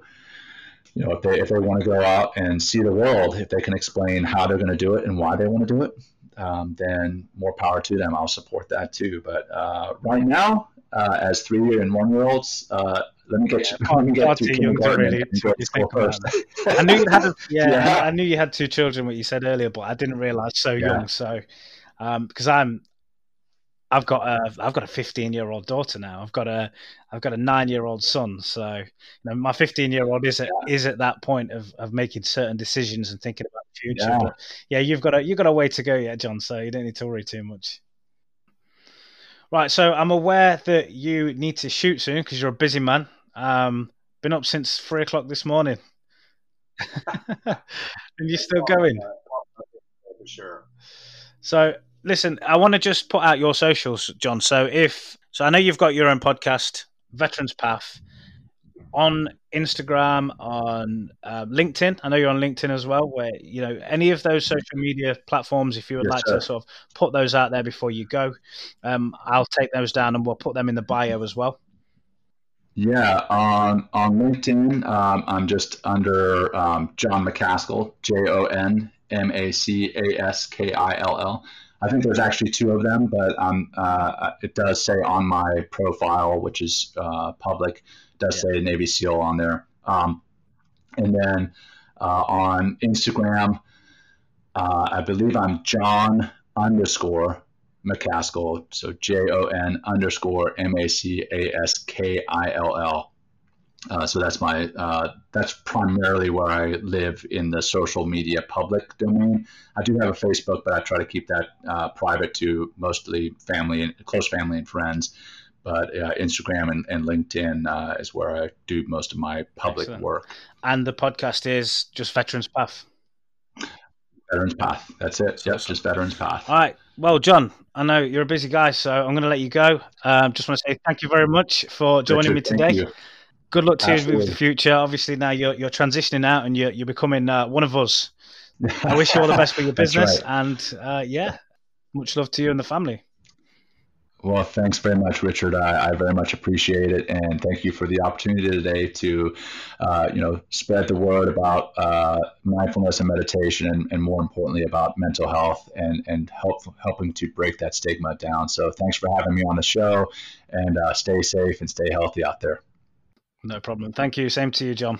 you know, if they if they want to go out and see the world, if they can explain how they're going to do it and why they want to do it, um, then more power to them. I'll support that too. But uh, right now, uh, as three year and one year olds, uh, let me get yeah, you, let me get to kindergarten really, and go to school first. I knew you had a, yeah, yeah. I, I, knew you had two children. What you said earlier, but I didn't realize so yeah. young. So um, because I'm I've got a I've got a 15 year old daughter now. I've got a I've got a nine year old son. So you know, my 15 year old is at yeah. is at that point of, of making certain decisions and thinking about the future. Yeah. But yeah, you've got a you've got a way to go yet, Jon. So you don't need to worry too much. Right. So I'm aware that you need to shoot soon because you're a busy man. Um, been up since three o'clock this morning. and you're still going. For sure. So listen, I want to just put out your socials, Jon. So if so, I know you've got your own podcast, Veterans Path. on Instagram, on uh, LinkedIn. I know you're on LinkedIn as well. Where you know any of those social media platforms, if you would yes, like sir. to sort of put those out there before you go, um, I'll take those down and we'll put them in the bio as well. Yeah, on on LinkedIn, um, I'm just under um, Jon Macaskill, J O N M A C A S K I L L. I think there's actually two of them, but um, uh, it does say on my profile, which is uh, public, does yeah. say Navy SEAL on there. Um, and then uh, on Instagram, uh, I believe I'm Jon underscore Macaskill, so J O N underscore M A C A S K I L L. Uh, so that's my uh, that's primarily where I live in the social media public domain. I do have a Facebook, but I try to keep that uh, private to mostly family and close family and friends. But uh, Instagram and, and LinkedIn uh, is where I do most of my public Excellent. work. And the podcast is just Veterans Path. Veterans Path. That's it. Yep, just Veterans Path. All right. Well, Jon, I know you're a busy guy, so I'm going to let you go. Um, just want to say thank you very much for joining Richard, me today good luck to Absolutely. you with the future. Obviously, now you're you're transitioning out and you're you're becoming uh, one of us. I wish you all the best for your business, right. and uh, yeah, much love to you and the family. Well, thanks very much, Richard. I, I, very much appreciate it, and thank you for the opportunity today to, uh, you know, spread the word about uh, mindfulness and meditation, and, and, more importantly, about mental health and and help helping to break that stigma down. So, thanks for having me on the show, and uh, stay safe and stay healthy out there. No problem. Thank you. Same to you, Jon.